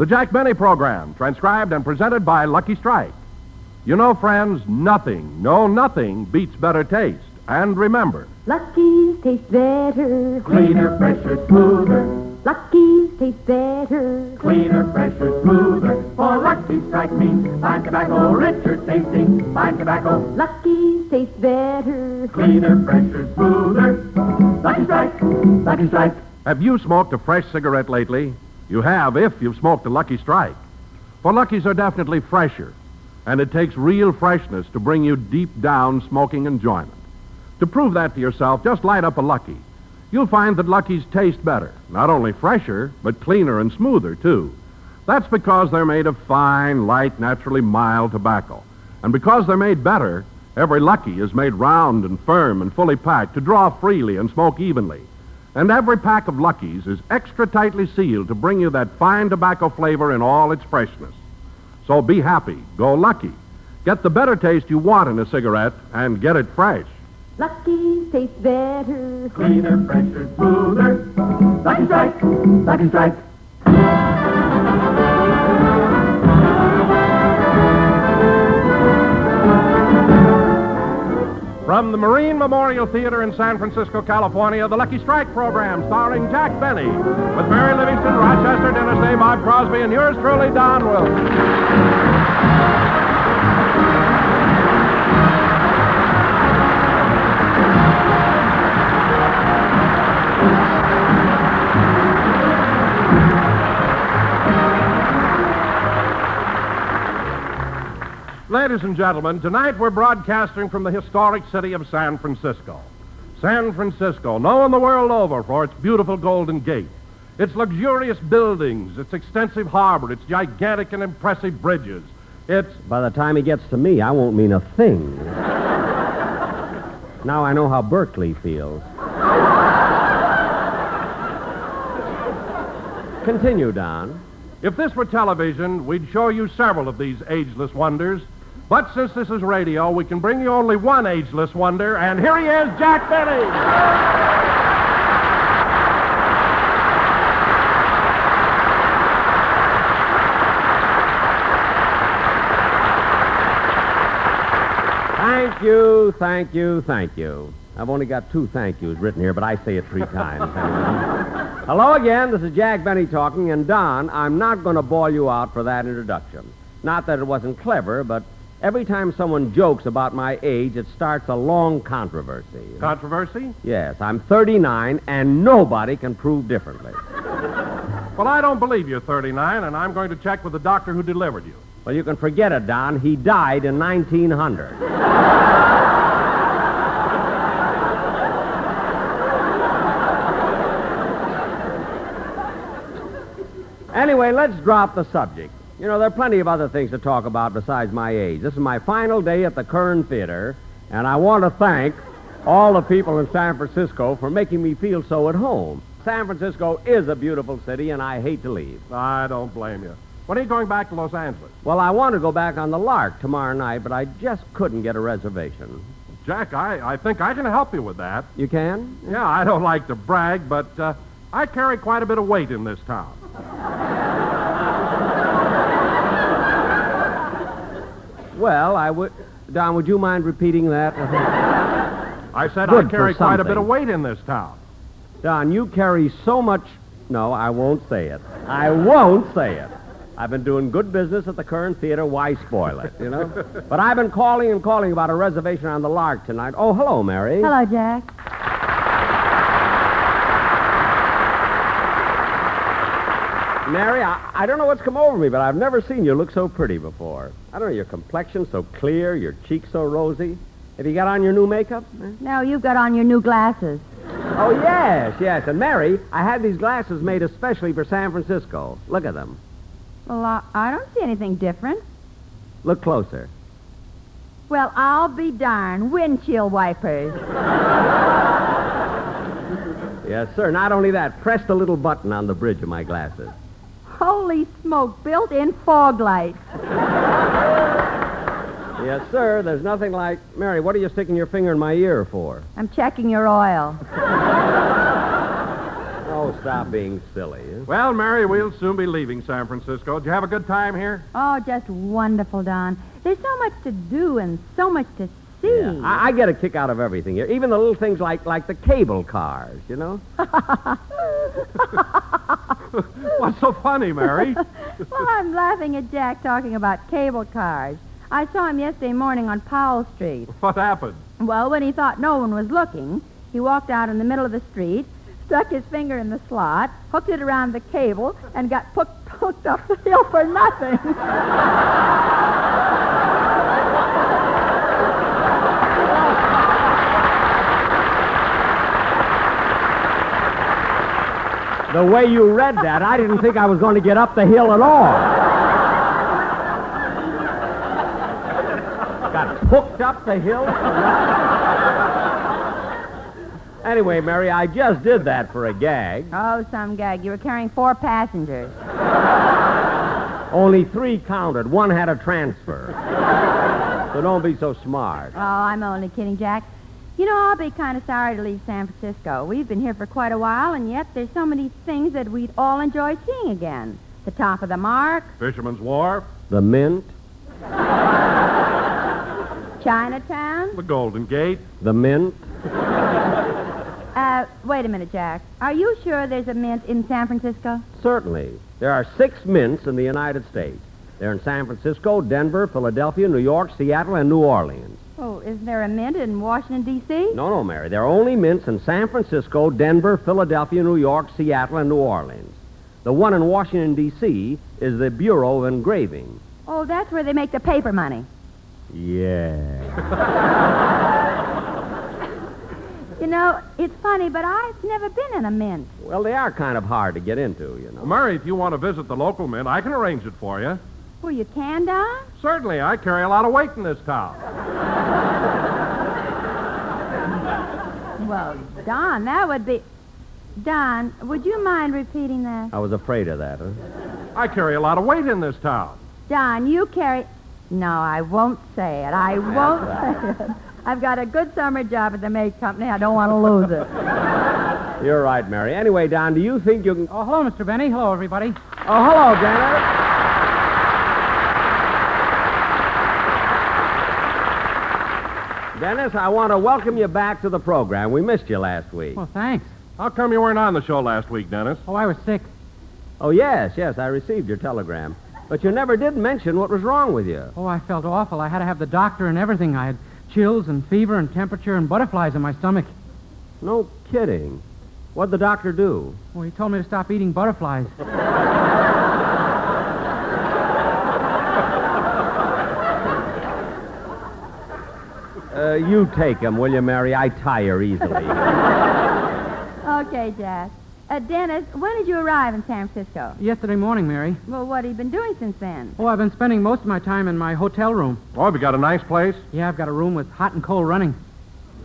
The Jack Benny Program, transcribed and presented by Lucky Strike. You know, friends, nothing, no, nothing beats better taste. And remember, Lucky's taste better. Cleaner, fresher, smoother. Lucky's taste better. Cleaner, fresher, smoother. For Lucky Strike means fine tobacco, richer tasting. Fine tobacco, Lucky's taste better. cleaner, fresher, smoother. Lucky Strike, Lucky Strike. have you smoked a fresh cigarette lately? You have if you've smoked a Lucky Strike. For Luckies are definitely fresher, and it takes real freshness to bring you deep down smoking enjoyment. To prove that to yourself, just light up a Lucky. You'll find that Luckies taste better, not only fresher, but cleaner and smoother, too. That's because they're made of fine, light, naturally mild tobacco. And because they're made better, every Lucky is made round and firm and fully packed to draw freely and smoke evenly. And every pack of Luckies is extra tightly sealed to bring you that fine tobacco flavor in all its freshness. So be happy. Go Lucky. Get the better taste you want in a cigarette and get it fresh. Lucky's taste better. Cleaner, fresher, smoother. Lucky Strike, Lucky Strike. From the Marine Memorial Theater in San Francisco, California, the Lucky Strike program starring Jack Benny with Mary Livingstone, Rochester Dennis Bob Crosby, and yours truly, Don Wilson. Ladies and gentlemen, tonight we're broadcasting from the historic city of San Francisco. San Francisco, known the world over for its beautiful Golden Gate, its luxurious buildings, its extensive harbor, its gigantic and impressive bridges, its. By the time he gets to me, I won't mean a thing. now I know how Berkeley feels. Continue, Don. If this were television, we'd show you several of these ageless wonders. But since this is radio, we can bring you only one ageless wonder, and here he is, Jack Benny. Thank you, thank you, thank you. I've only got two thank yous written here, but I say it three times. Hello again, this is Jack Benny talking, and Don, I'm not going to bore you out for that introduction. Not that it wasn't clever, but every time someone jokes about my age, it starts a long controversy. Controversy? Yes, I'm 39, and nobody can prove differently. Well, I don't believe you're 39, and I'm going to check with the doctor who delivered you. Well, you can forget it, Don. He died in 1900. Anyway, let's drop the subject. You know, there are plenty of other things to talk about besides my age. This is my final day at the Curran Theater, and I want to thank all the people in San Francisco for making me feel so at home. San Francisco is a beautiful city, and I hate to leave. I don't blame you. When are you going back to Los Angeles? Well, I want to go back on the Lark tomorrow night, but I just couldn't get a reservation. Jack, I, I think I can help you with that. You can? Yeah, I don't like to brag, but uh, I carry quite a bit of weight in this town. Well, I would. Don, would you mind repeating that? I said Good I for carry quite a bit something. of weight in this town. Don, you carry so much. No, I won't say it. I won't say it. I've been doing good business at the Curran Theater. Why spoil it, you know? but I've been calling and calling about a reservation on the Lark tonight. Oh, hello, Mary. Hello, Jack. Mary, I, I don't know what's come over me, but I've never seen you look so pretty before. I don't know, your complexion so clear, your cheeks so rosy. Have you got on your new makeup? No, you've got on your new glasses. Oh, yes, yes. And Mary, I had these glasses made especially for San Francisco. Look at them. Well, I, I don't see anything different. Look closer. Well, I'll be darned. Windshield wipers. Yes, sir. Not only that, press the little button on the bridge of my glasses. Holy smoke, built-in fog lights. Yes, sir. There's nothing like. Mary, what are you sticking your finger in my ear for? I'm checking your oil. Oh, Oh, stop being silly. Huh? Well, Mary, we'll soon be leaving San Francisco. Did you have a good time here? Oh, just wonderful, Don. There's so much to do and so much to see. Yeah, I, hmm. I get a kick out of everything here, even the little things like like the cable cars. You know. What's so funny, Mary? well, I'm laughing at Jack talking about cable cars. I saw him yesterday morning on Powell Street. what happened? Well, when he thought no one was looking, he walked out in the middle of the street, stuck his finger in the slot, hooked it around the cable, and got hooked, hooked up the hill for nothing. The way you read that, I didn't think I was going to get up the hill at all. Got hooked up the hill? anyway, Mary, I just did that for a gag. oh, some gag. You were carrying four passengers. Only three counted. One had a transfer. so don't be so smart. Oh, I'm only kidding, Jack. You know, I'll be kind of sorry to leave San Francisco. We've been here for quite a while, and yet there's so many things that we'd all enjoy seeing again. The top of the mark, Fisherman's Wharf, The mint, Chinatown. the Golden Gate. the mint. Uh, wait a minute, Jack. Are you sure there's a mint in San Francisco? Certainly. There are six mints in the United States. They're in San Francisco, Denver, Philadelphia, New York, Seattle, and New Orleans. Oh, is there a mint in Washington, D.C.? No, no, Mary. There are only mints in San Francisco, Denver, Philadelphia, New York, Seattle, and New Orleans. The one in Washington, D.C. is the Bureau of Engraving. Oh, that's where they make the paper money. Yeah. You know, it's funny, but I've never been in a mint. Well, they are kind of hard to get into, you know. Well, Mary, if you want to visit the local mint, I can arrange it for you. Well, you can, Don? Certainly, I carry a lot of weight in this town. Well, Don, that would be. Don, would you mind repeating that? I was afraid of that, huh? I carry a lot of weight in this town. Don, you carry. No, I won't say it. I won't say it. I've got a good summer job at the May Company. I don't want to lose it. You're right, Mary. Anyway, Don, do you think you can. Oh, hello, Mr. Benny. Hello, everybody. Oh, hello, Dennis. Dennis, I want to welcome you back to the program. We missed you last week. Well, thanks. How come you weren't on the show last week, Dennis? Oh, I was sick. Oh, yes, yes, I received your telegram. But you never did mention what was wrong with you. Oh, I felt awful. I had to have the doctor and everything. I had chills and fever and temperature and butterflies in my stomach. No kidding. What'd the doctor do? Well, he told me to stop eating butterflies. Uh, you take him, will you, Mary? I tire easily. Okay, Jack. Uh, Dennis, when did you arrive in San Francisco? Yesterday morning, Mary. Well, what have you been doing since then? Oh, I've been spending most of my time in my hotel room. Oh, have you got a nice place? Yeah, I've got a room with hot and cold running.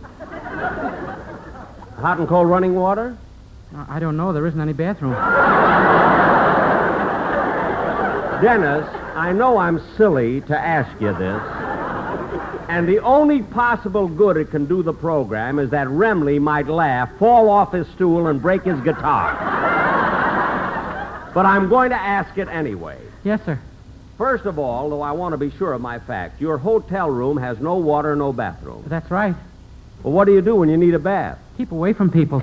Hot and cold running water? Uh, I don't know. There isn't any bathroom. Dennis, I know I'm silly to ask you this. And the only possible good it can do the program is that Remley might laugh, fall off his stool, and break his guitar. but I'm going to ask it anyway. Yes, sir. First of all, though I want to be sure of my facts, your hotel room has no water, no bathroom. That's right. Well, what do you do when you need a bath? Keep away from people.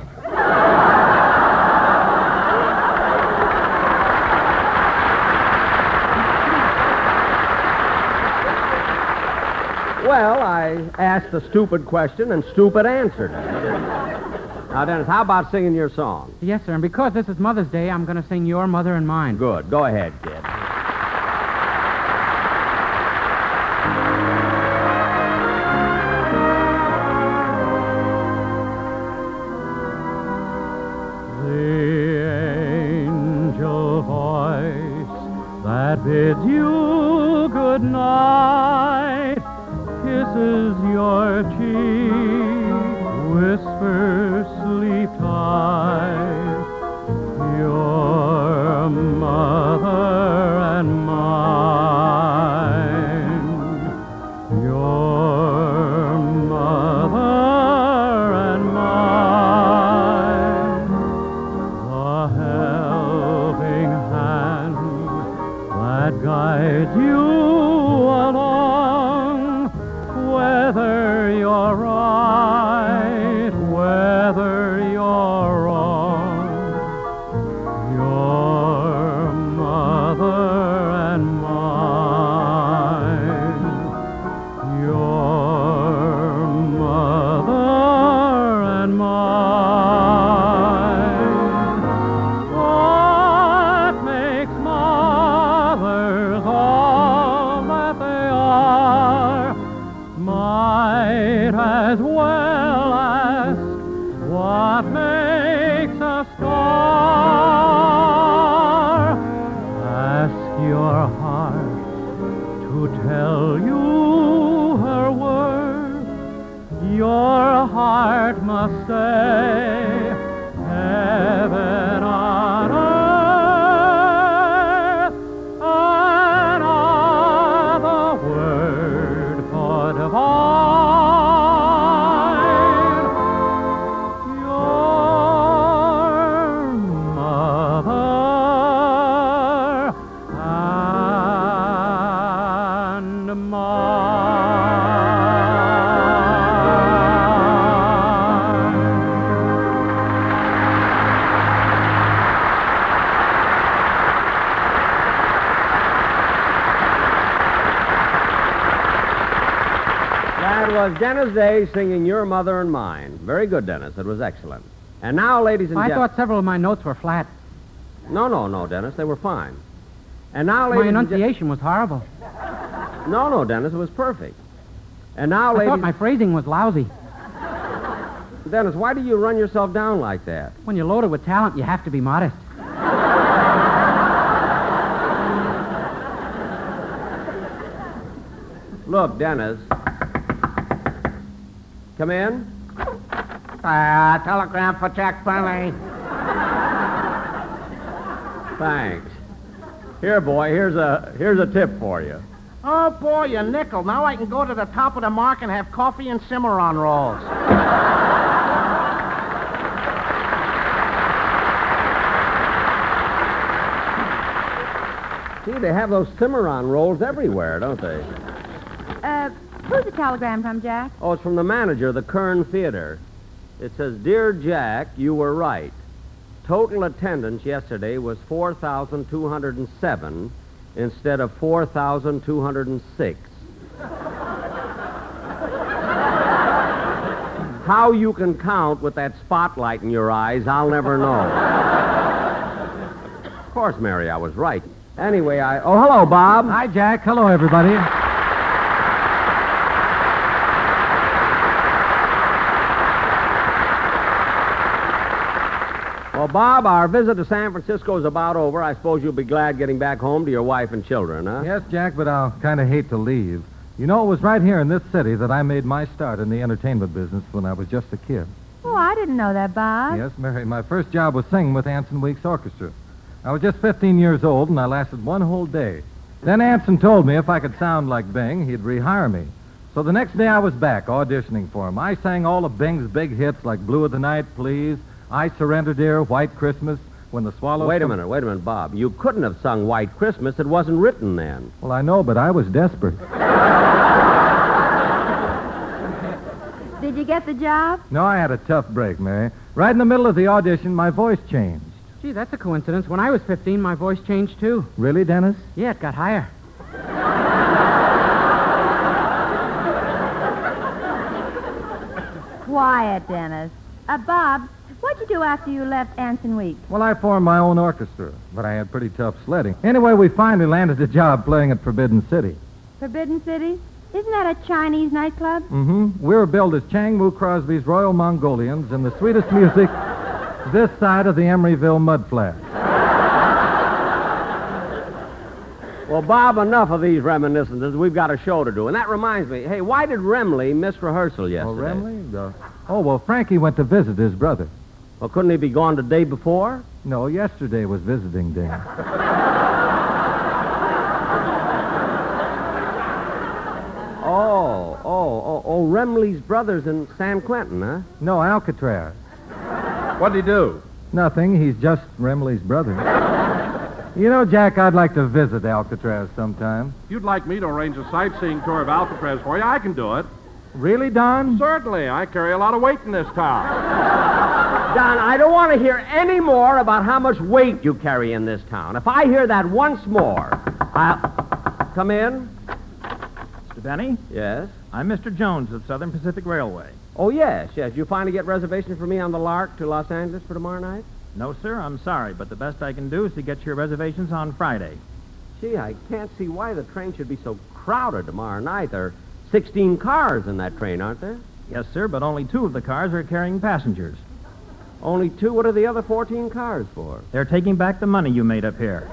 Well, I asked a stupid question and stupid answered. Now, Dennis, how about singing your song? Yes, sir. And because this is Mother's Day, I'm going to sing Your Mother and Mine. Good. Go ahead, kid. The angel voice that bids you Dennis Day singing Your Mother and Mine. Very good, Dennis. It was excellent. And now, ladies and gentlemen. I gentlemen. thought several of my notes were flat. No, no, no, Dennis. They were fine. And now, My ladies and gen- enunciation was horrible. No, no, Dennis. It was perfect. And now, ladies I ladies. thought my phrasing was lousy. Dennis, why do you run yourself down like that? When you're loaded with talent, you have to be modest. Look, Dennis. Come in. Uh, telegram for Jack Benny. Thanks. Here, boy. Here's a here's a tip for you. Oh, boy, a nickel. Now I can go to the top of the mark and have coffee and Cimarron rolls. See, they have those Cimarron rolls everywhere, don't they? Who's the telegram from, Jack? Oh, it's from the manager of the Curran Theater. It says, Dear Jack, you were right. Total attendance yesterday was 4,207 instead of 4,206. How you can count with that spotlight in your eyes, I'll never know. of course, Mary, I was right. Anyway, I. Oh, hello, Bob. Hi, Jack. Hello, everybody. Bob, our visit to San Francisco is about over. I suppose you'll be glad getting back home to your wife and children, huh? Yes, Jack, but I'll kind of hate to leave. You know, it was right here in this city that I made my start in the entertainment business when I was just a kid. Oh, I didn't know that, Bob. Yes, Mary, my first job was singing with Anson Weeks Orchestra. I was just 15 years old, and I lasted one whole day. Then Anson told me if I could sound like Bing, he'd rehire me. So the next day I was back auditioning for him. I sang all of Bing's big hits like Blue of the Night, Please, I Surrender Dear, White Christmas, When the Swallows... Wait a Come- minute, wait a minute, Bob. You couldn't have sung White Christmas. It wasn't written then. Well, I know, but I was desperate. Did you get the job? No, I had a tough break, Mary. Right in the middle of the audition, my voice changed. Gee, that's a coincidence. When I was 15, my voice changed, too. Really, Dennis? Yeah, it got higher. Quiet, Dennis. Uh, Bob, what'd you do after you left Anson Weeks? Well, I formed my own orchestra, but I had pretty tough sledding. Anyway, we finally landed a job playing at Forbidden City. Forbidden City? Isn't that a Chinese nightclub? Mm-hmm. We were billed as Chang Wu Crosby's Royal Mongolians and the sweetest music this side of the Emeryville mud flat. Well, Bob, enough of these reminiscences. We've got a show to do. And that reminds me, hey, why did Remley miss rehearsal yesterday? Oh, Remley? Uh, oh, well, Frankie went to visit his brother. Well, couldn't he be gone the day before? No, yesterday was visiting day. Oh, oh, oh, oh, Remley's brothers in San Quentin, huh? No, Alcatraz. What'd he do? Nothing. He's just Remley's brother. You know, Jack, I'd like to visit Alcatraz sometime. If you'd like me to arrange a sightseeing tour of Alcatraz for you, I can do it. Really, Don? Certainly. I carry a lot of weight in this town. Don, I don't want to hear any more about how much weight you carry in this town. If I hear that once more, I'll. Come in? Mr. Benny, Yes. I'm Mr. Jones of Southern Pacific Railway. Oh, yes, yes. You finally get reservations for me on the Lark to Los Angeles for tomorrow night? No, sir, I'm sorry, but the best I can do is to get your reservations on Friday. Gee, I can't see why the train should be so crowded tomorrow night. There are 16 cars in that train, aren't there? Yes, sir, but only two of the cars are carrying passengers. Only two? What are the other 14 cars for? They're taking back the money you made up here.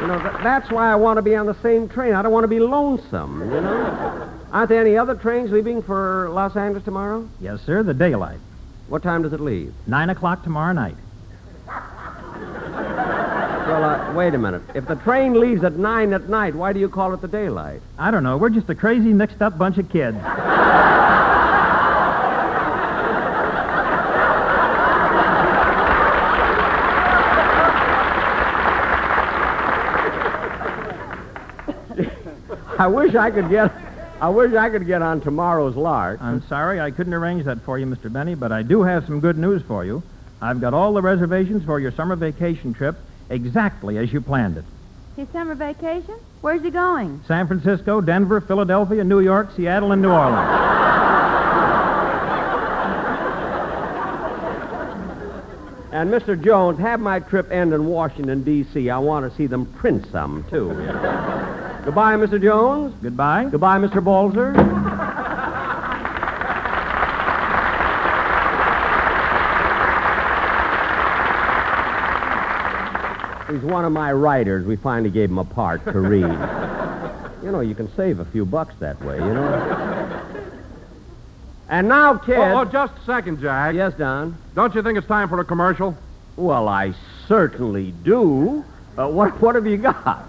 You know, th- that's why I want to be on the same train. I don't want to be lonesome, you know? Aren't there any other trains leaving for Los Angeles tomorrow? Yes, sir, the daylight. What time does it leave? Nine o'clock tomorrow night. Well, uh, wait a minute. If the train leaves at 9 at night, why do you call it the daylight? I don't know. We're just a crazy, mixed up bunch of kids. I wish I could get. I wish I could get on tomorrow's lark. I'm sorry I couldn't arrange that for you, Mr. Benny, but I do have some good news for you. I've got all the reservations for your summer vacation trip exactly as you planned it. His summer vacation? Where's he going? San Francisco, Denver, Philadelphia, New York, Seattle, and New Orleans. And Mr. Jones, have my trip end in Washington D.C. I want to see them print some too. Goodbye, Mr. Jones. Goodbye. Goodbye, Mr. Balzer. He's one of my writers. We finally gave him a part to read. you know, you can save a few bucks that way, you know. And now, kid. Oh, oh, just a second, Jack. Yes, Don. Don't you think it's time for a commercial? Well, I certainly do. Uh, what, what have you got?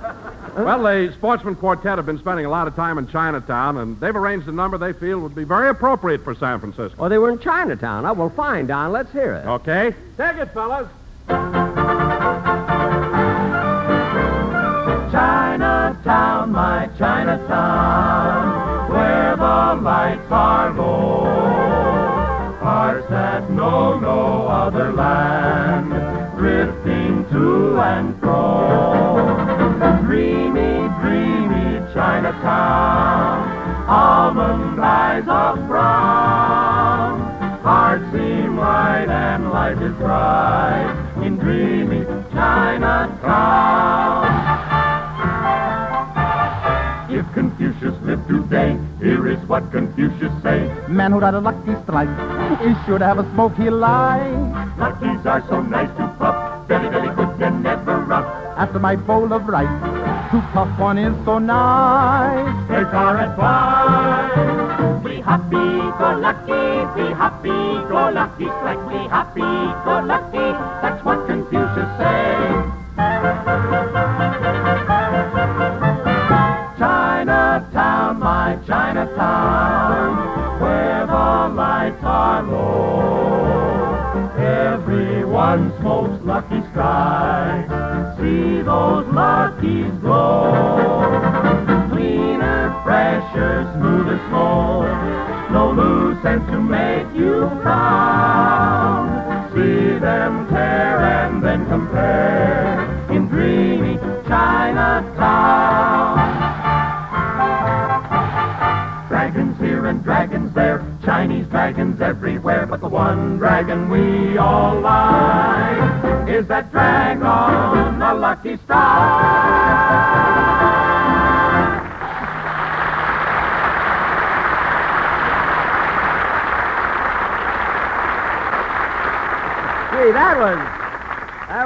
Well, the Sportsmen Quartet have been spending a lot of time in Chinatown, and they've arranged a number they feel would be very appropriate for San Francisco. Oh, they were in Chinatown. Oh, well, fine, Don. Let's hear it. Okay? Take it, fellas. Chinatown, my Chinatown, where the lights are low. Hearts that know no other land, drifting to and fro. Dreamy, dreamy Chinatown, almond eyes of brown. Hearts seem light and life is bright in dreamy Chinatown. Lived today, here is what Confucius say. Man who had a lucky strike, he should have a smoky lie. Luckies are so nice to puff, very, very good and never rough. After my bowl of rice, to puff one is so nice. Take our advice. Be happy, go lucky, be happy, go lucky, strike me happy, go lucky. That's what fresher, smoother smoke. No loose ends to make you proud. See them tear and then compare in dreamy Chinatown. Dragons here and dragons there, Chinese dragons everywhere, but the one dragon we all like is that dragon, the lucky strike.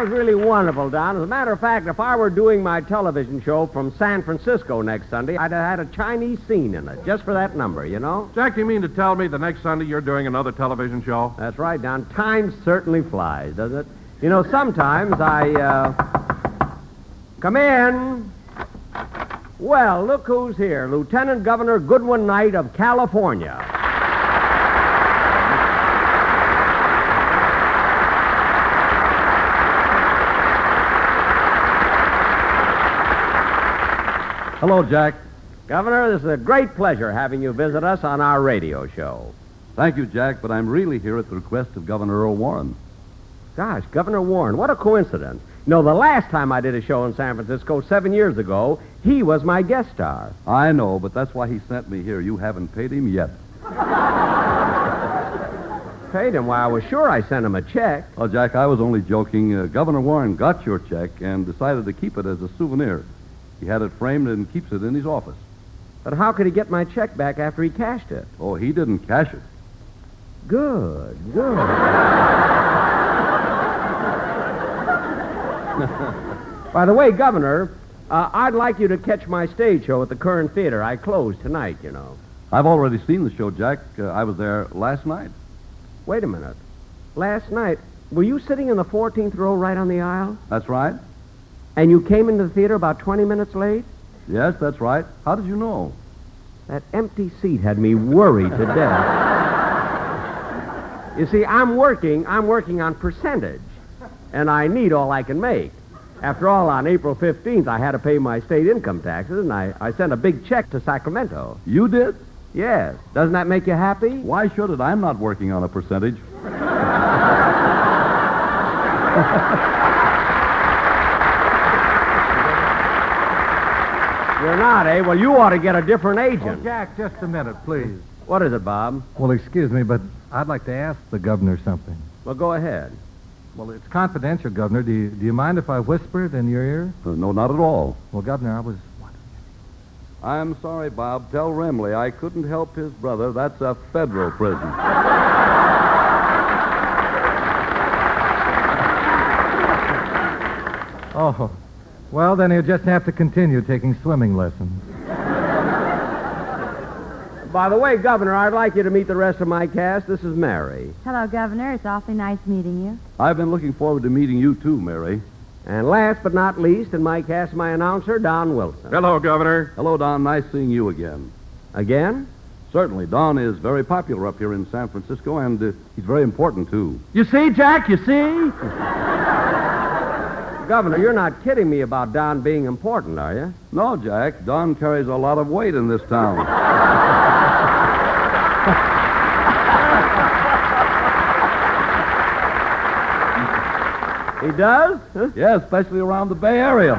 Was really wonderful, Don. As a matter of fact, if I were doing my television show from San Francisco next Sunday, I'd have had a Chinese scene in it just for that number, you know? Jack, do you mean to tell me the next Sunday you're doing another television show? That's right, Don. Time certainly flies, doesn't it? You know, sometimes I uh come in. Well, look who's here. Lieutenant Governor Goodwin Knight of California. Hello, Jack. Governor, this is a great pleasure having you visit us on our radio show. Thank you, Jack, but I'm really here at the request of Governor Earl Warren. Gosh, Governor Warren, what a coincidence. You know, the last time I did a show in San Francisco seven years ago, he was my guest star. I know, but that's why he sent me here. You haven't paid him yet. Paid him? Why, I was sure I sent him a check. Oh, Jack, I was only joking. Uh, Governor Warren got your check and decided to keep it as a souvenir. He had it framed and keeps it in his office. But how could he get my check back after he cashed it? Oh, he didn't cash it. Good, good. By the way, Governor, uh, I'd like you to catch my stage show at the Curran Theater. I close tonight, you know. I've already seen the show, Jack. Uh, I was there last night. Wait a minute. Last night, were you sitting in the 14th row right on the aisle? That's right. And you came into the theater about 20 minutes late? Yes, that's right. How did you know? That empty seat had me worried to death. you see, I'm working, I'm working on percentage, and I need all I can make. After all, on April 15th, I had to pay my state income taxes, and I, I sent a big check to Sacramento. You did? Yes. Doesn't that make you happy? Why should it? I'm not working on a percentage. You're not, eh? Well, you ought to get a different Oh, agent. Jack, just a minute, please. What is it, Bob? Well, excuse me, but I'd like to ask the governor something. Well, go ahead. Well, it's confidential, Governor. Do you, do you mind if I whisper it in your ear? Uh, no, not at all. Well, Governor, I was. I'm sorry, Bob. Tell Remley I couldn't help his brother. That's a federal prison. Oh, well, then he'll just have to continue taking swimming lessons. By the way, Governor, I'd like you to meet the rest of my cast. This is Mary. Hello, Governor. It's awfully nice meeting you. I've been looking forward to meeting you, too, Mary. And last but not least, in my cast, my announcer, Don Wilson. Hello, Governor. Hello, Don. Nice seeing you again. Again? Certainly. Don is very popular up here in San Francisco, and uh, he's very important, too. You see, Jack, you see? Governor, you're not kidding me about Don being important, are you? No, Jack. Don carries a lot of weight in this town. He does? Huh? yeah, especially around the Bay Area.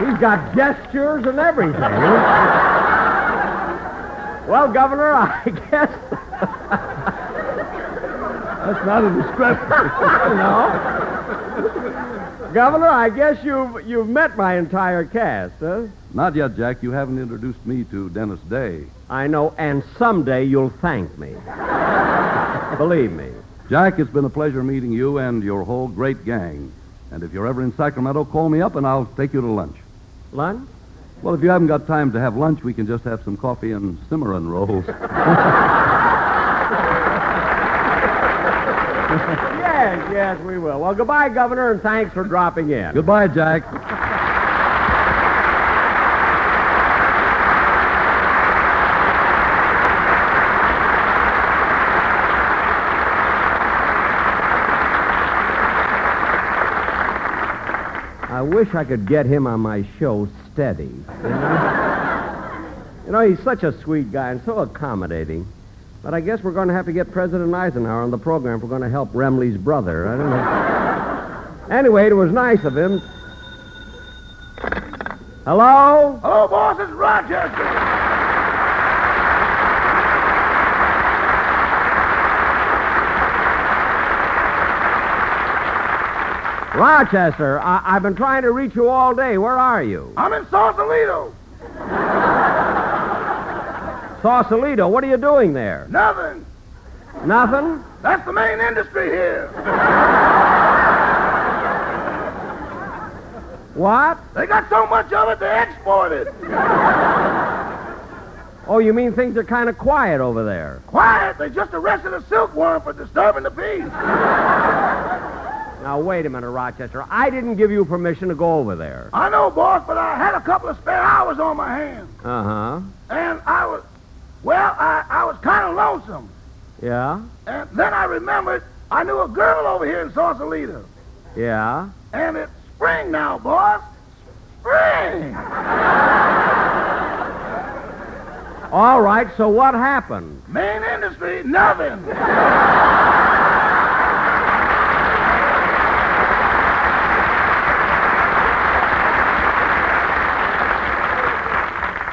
He's got gestures and everything. Well, Governor, I guess. That's not a description. no. Governor, I guess you've, you've met my entire cast, huh? Not yet, Jack. You haven't introduced me to Dennis Day. I know, and someday you'll thank me. Believe me. Jack, it's been a pleasure meeting you and your whole great gang. And if you're ever in Sacramento, call me up and I'll take you to lunch. Lunch? Well, if you haven't got time to have lunch, we can just have some coffee and Cimarron rolls. Yes, yes, we will. Well, goodbye, Governor, and thanks for dropping in. Goodbye, Jack. I wish I could get him on my show steady. You know? you know, he's such a sweet guy and so accommodating. But I guess we're going to have to get President Eisenhower on the program if we're going to help Remley's brother. I don't know. anyway, it was nice of him. Hello? Hello, boss. It's Rochester. Rochester, I- I've been trying to reach you all day. Where are you? I'm in Sausalito. Sausalito, what are you doing there? Nothing. Nothing? That's the main industry here. What? They got so much of it, they export it. Oh, you mean things are kind of quiet over there? Quiet. They just arrested a silkworm for disturbing the peace. Now, wait a minute, Rochester. I didn't give you permission to go over there. I know, boss, but I had a couple of spare hours on my hands. Uh huh. And I was, well, I, I was kind of lonesome. Yeah? And then I remembered I knew a girl over here in Sausalito. Yeah? And it's spring now, boss. Spring! All right, so what happened? Main industry, nothing.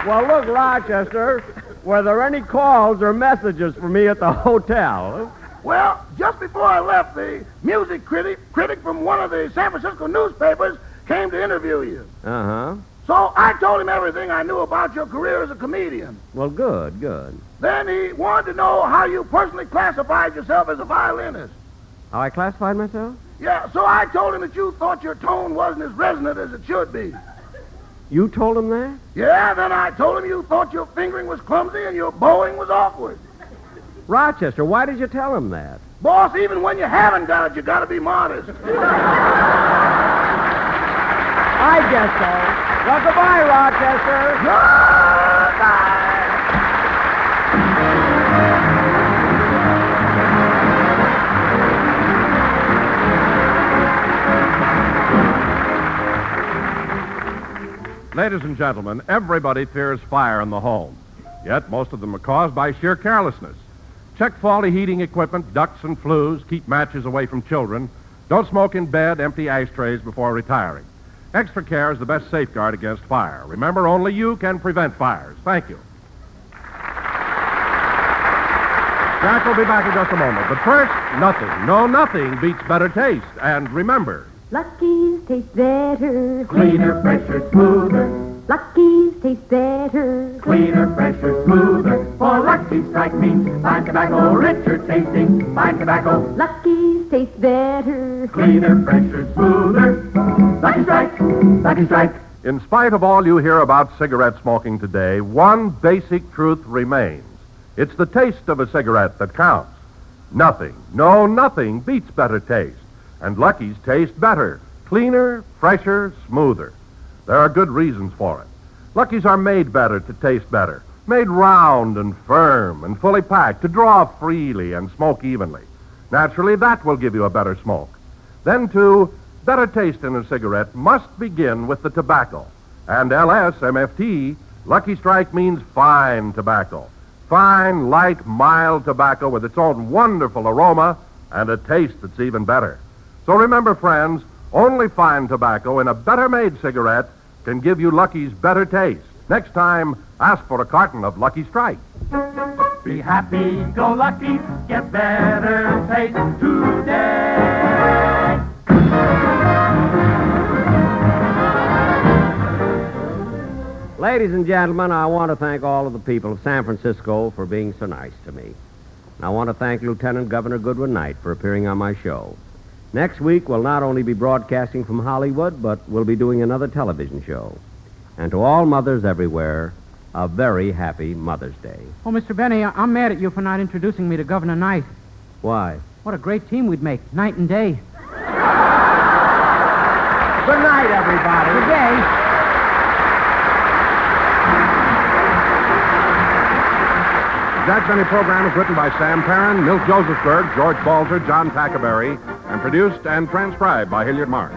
Well, look, Rochester, were there any calls or messages for me at the hotel? Well, just before I left, the music critic, critic from one of the San Francisco newspapers came to interview you. Uh huh. So I told him everything I knew about your career as a comedian. Well, good, good. Then he wanted to know how you personally classified yourself as a violinist. How I classified myself? Yeah, so I told him that you thought your tone wasn't as resonant as it should be. You told him that? Yeah, then I told him you thought your fingering was clumsy and your bowing was awkward. Rochester, why did you tell him that? Boss, even when you haven't got it, you gotta be modest. I guess so. Well, goodbye, Rochester. Goodbye. Ladies and gentlemen, everybody fears fire in the home. Yet most of them are caused by sheer carelessness. Check faulty heating equipment, ducts and flues, keep matches away from children. Don't smoke in bed, empty ashtrays before retiring. Extra care is the best safeguard against fire. Remember, only you can prevent fires. Thank you. Jack will be back in just a moment. But first, nothing, no, nothing beats better taste. And remember, Lucky's taste better. Cleaner, fresher, smoother. Lucky's taste better. Cleaner, fresher, smoother. For Lucky Strike means fine tobacco, richer tasting. Fine tobacco, Lucky's taste better. cleaner, fresher, smoother. Lucky Strike, Lucky Strike. in spite of all you hear about cigarette smoking today, one basic truth remains. It's the taste of a cigarette that counts. Nothing, no, nothing beats better taste. And Lucky's taste better, cleaner, fresher, smoother. There are good reasons for it. Lucky's are made better to taste better, made round and firm and fully packed to draw freely and smoke evenly. Naturally, that will give you a better smoke. Then, too, better taste in a cigarette must begin with the tobacco. And LSMFT, Lucky Strike means fine tobacco. Fine, light, mild tobacco with its own wonderful aroma and a taste that's even better. So remember, friends, only fine tobacco in a better made cigarette can give you Lucky's better taste. Next time, ask for a carton of Lucky Strike. Be happy, go lucky, get better taste today. Ladies and gentlemen, I want to thank all of the people of San Francisco for being so nice to me. And I want to thank Lieutenant Governor Goodwin Knight for appearing on my show. Next week, we'll not only be broadcasting from Hollywood, but we'll be doing another television show. And to all mothers everywhere, a very happy Mother's Day. Oh, Mr. Benny, I- I'm mad at you for not introducing me to Governor Knight. Why? What a great team we'd make, night and day. Good night, everybody. Good day. Jack Benny program is written by Sam Perrin, Milt Josephsberg, George Balzer, John Tackaberry, and produced and transcribed by Hilliard Marks.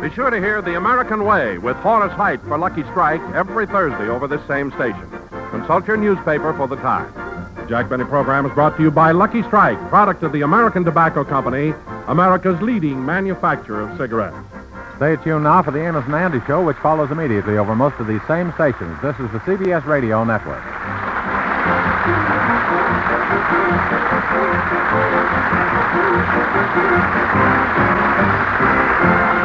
Be sure to hear The American Way with Horace Heidt for Lucky Strike every Thursday over this same station. Consult your newspaper for the time. Jack Benny program is brought to you by Lucky Strike, product of the American Tobacco Company, America's leading manufacturer of cigarettes. Stay tuned now for the Amos and Andy Show, which follows immediately over most of these same stations. This is the CBS Radio Network. Thank you.